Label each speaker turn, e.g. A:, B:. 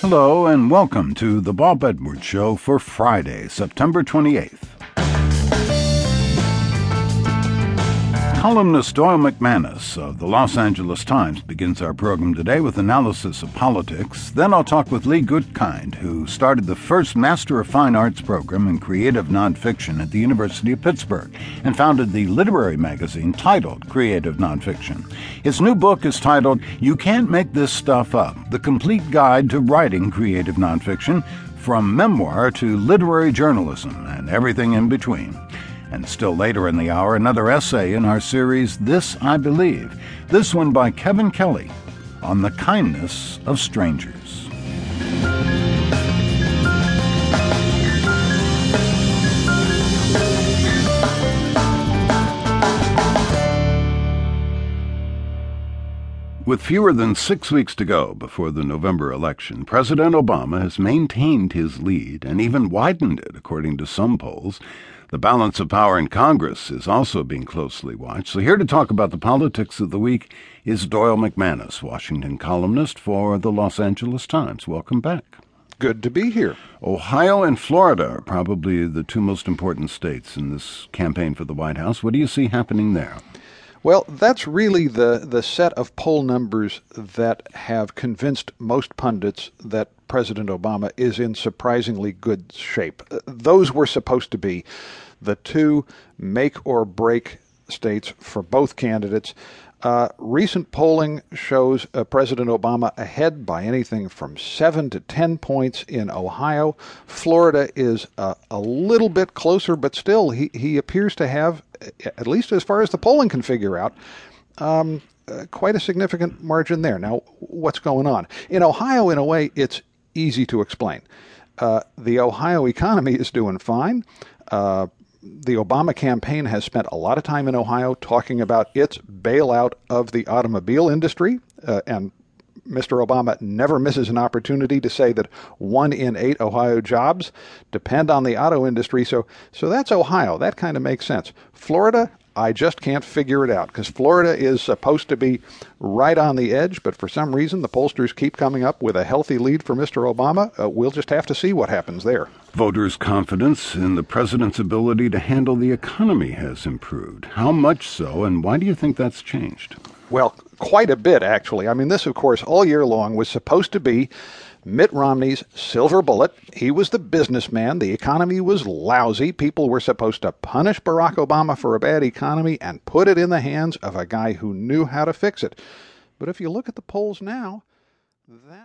A: Hello, and welcome to the Bob Edwards Show for Friday, September 28th. Columnist Doyle McManus of the Los Angeles Times begins our program today with analysis of politics. Then I'll talk with Lee Gutkind, who started the first Master of Fine Arts program in creative nonfiction at the University of Pittsburgh and founded the literary magazine titled Creative Nonfiction. His new book is titled You Can't Make This Stuff Up The Complete Guide to Writing Creative Nonfiction from Memoir to Literary Journalism and Everything in Between. And still later in the hour, another essay in our series, This I Believe, this one by Kevin Kelly on the kindness of strangers. With fewer than six weeks to go before the November election, President Obama has maintained his lead and even widened it, according to some polls. The balance of power in Congress is also being closely watched. So, here to talk about the politics of the week is Doyle McManus, Washington columnist for the Los Angeles Times. Welcome back.
B: Good to be here.
A: Ohio and Florida are probably the two most important states in this campaign for the White House. What do you see happening there?
B: Well, that's really the, the set of poll numbers that have convinced most pundits that President Obama is in surprisingly good shape. Uh, those were supposed to be the two make or break states for both candidates. Uh, recent polling shows uh, President Obama ahead by anything from 7 to 10 points in Ohio. Florida is uh, a little bit closer, but still, he, he appears to have, at least as far as the polling can figure out, um, uh, quite a significant margin there. Now, what's going on? In Ohio, in a way, it's easy to explain. Uh, the Ohio economy is doing fine. The Obama campaign has spent a lot of time in Ohio talking about its bailout of the automobile industry. Uh, and Mr. Obama never misses an opportunity to say that one in eight Ohio jobs depend on the auto industry. So, so that's Ohio. That kind of makes sense. Florida, I just can't figure it out because Florida is supposed to be right on the edge, but for some reason the pollsters keep coming up with a healthy lead for Mr. Obama. Uh, we'll just have to see what happens there.
A: Voters' confidence in the president's ability to handle the economy has improved. How much so, and why do you think that's changed?
B: Well, quite a bit, actually. I mean, this, of course, all year long was supposed to be Mitt Romney's silver bullet. He was the businessman. The economy was lousy. People were supposed to punish Barack Obama for a bad economy and put it in the hands of a guy who knew how to fix it. But if you look at the polls now, that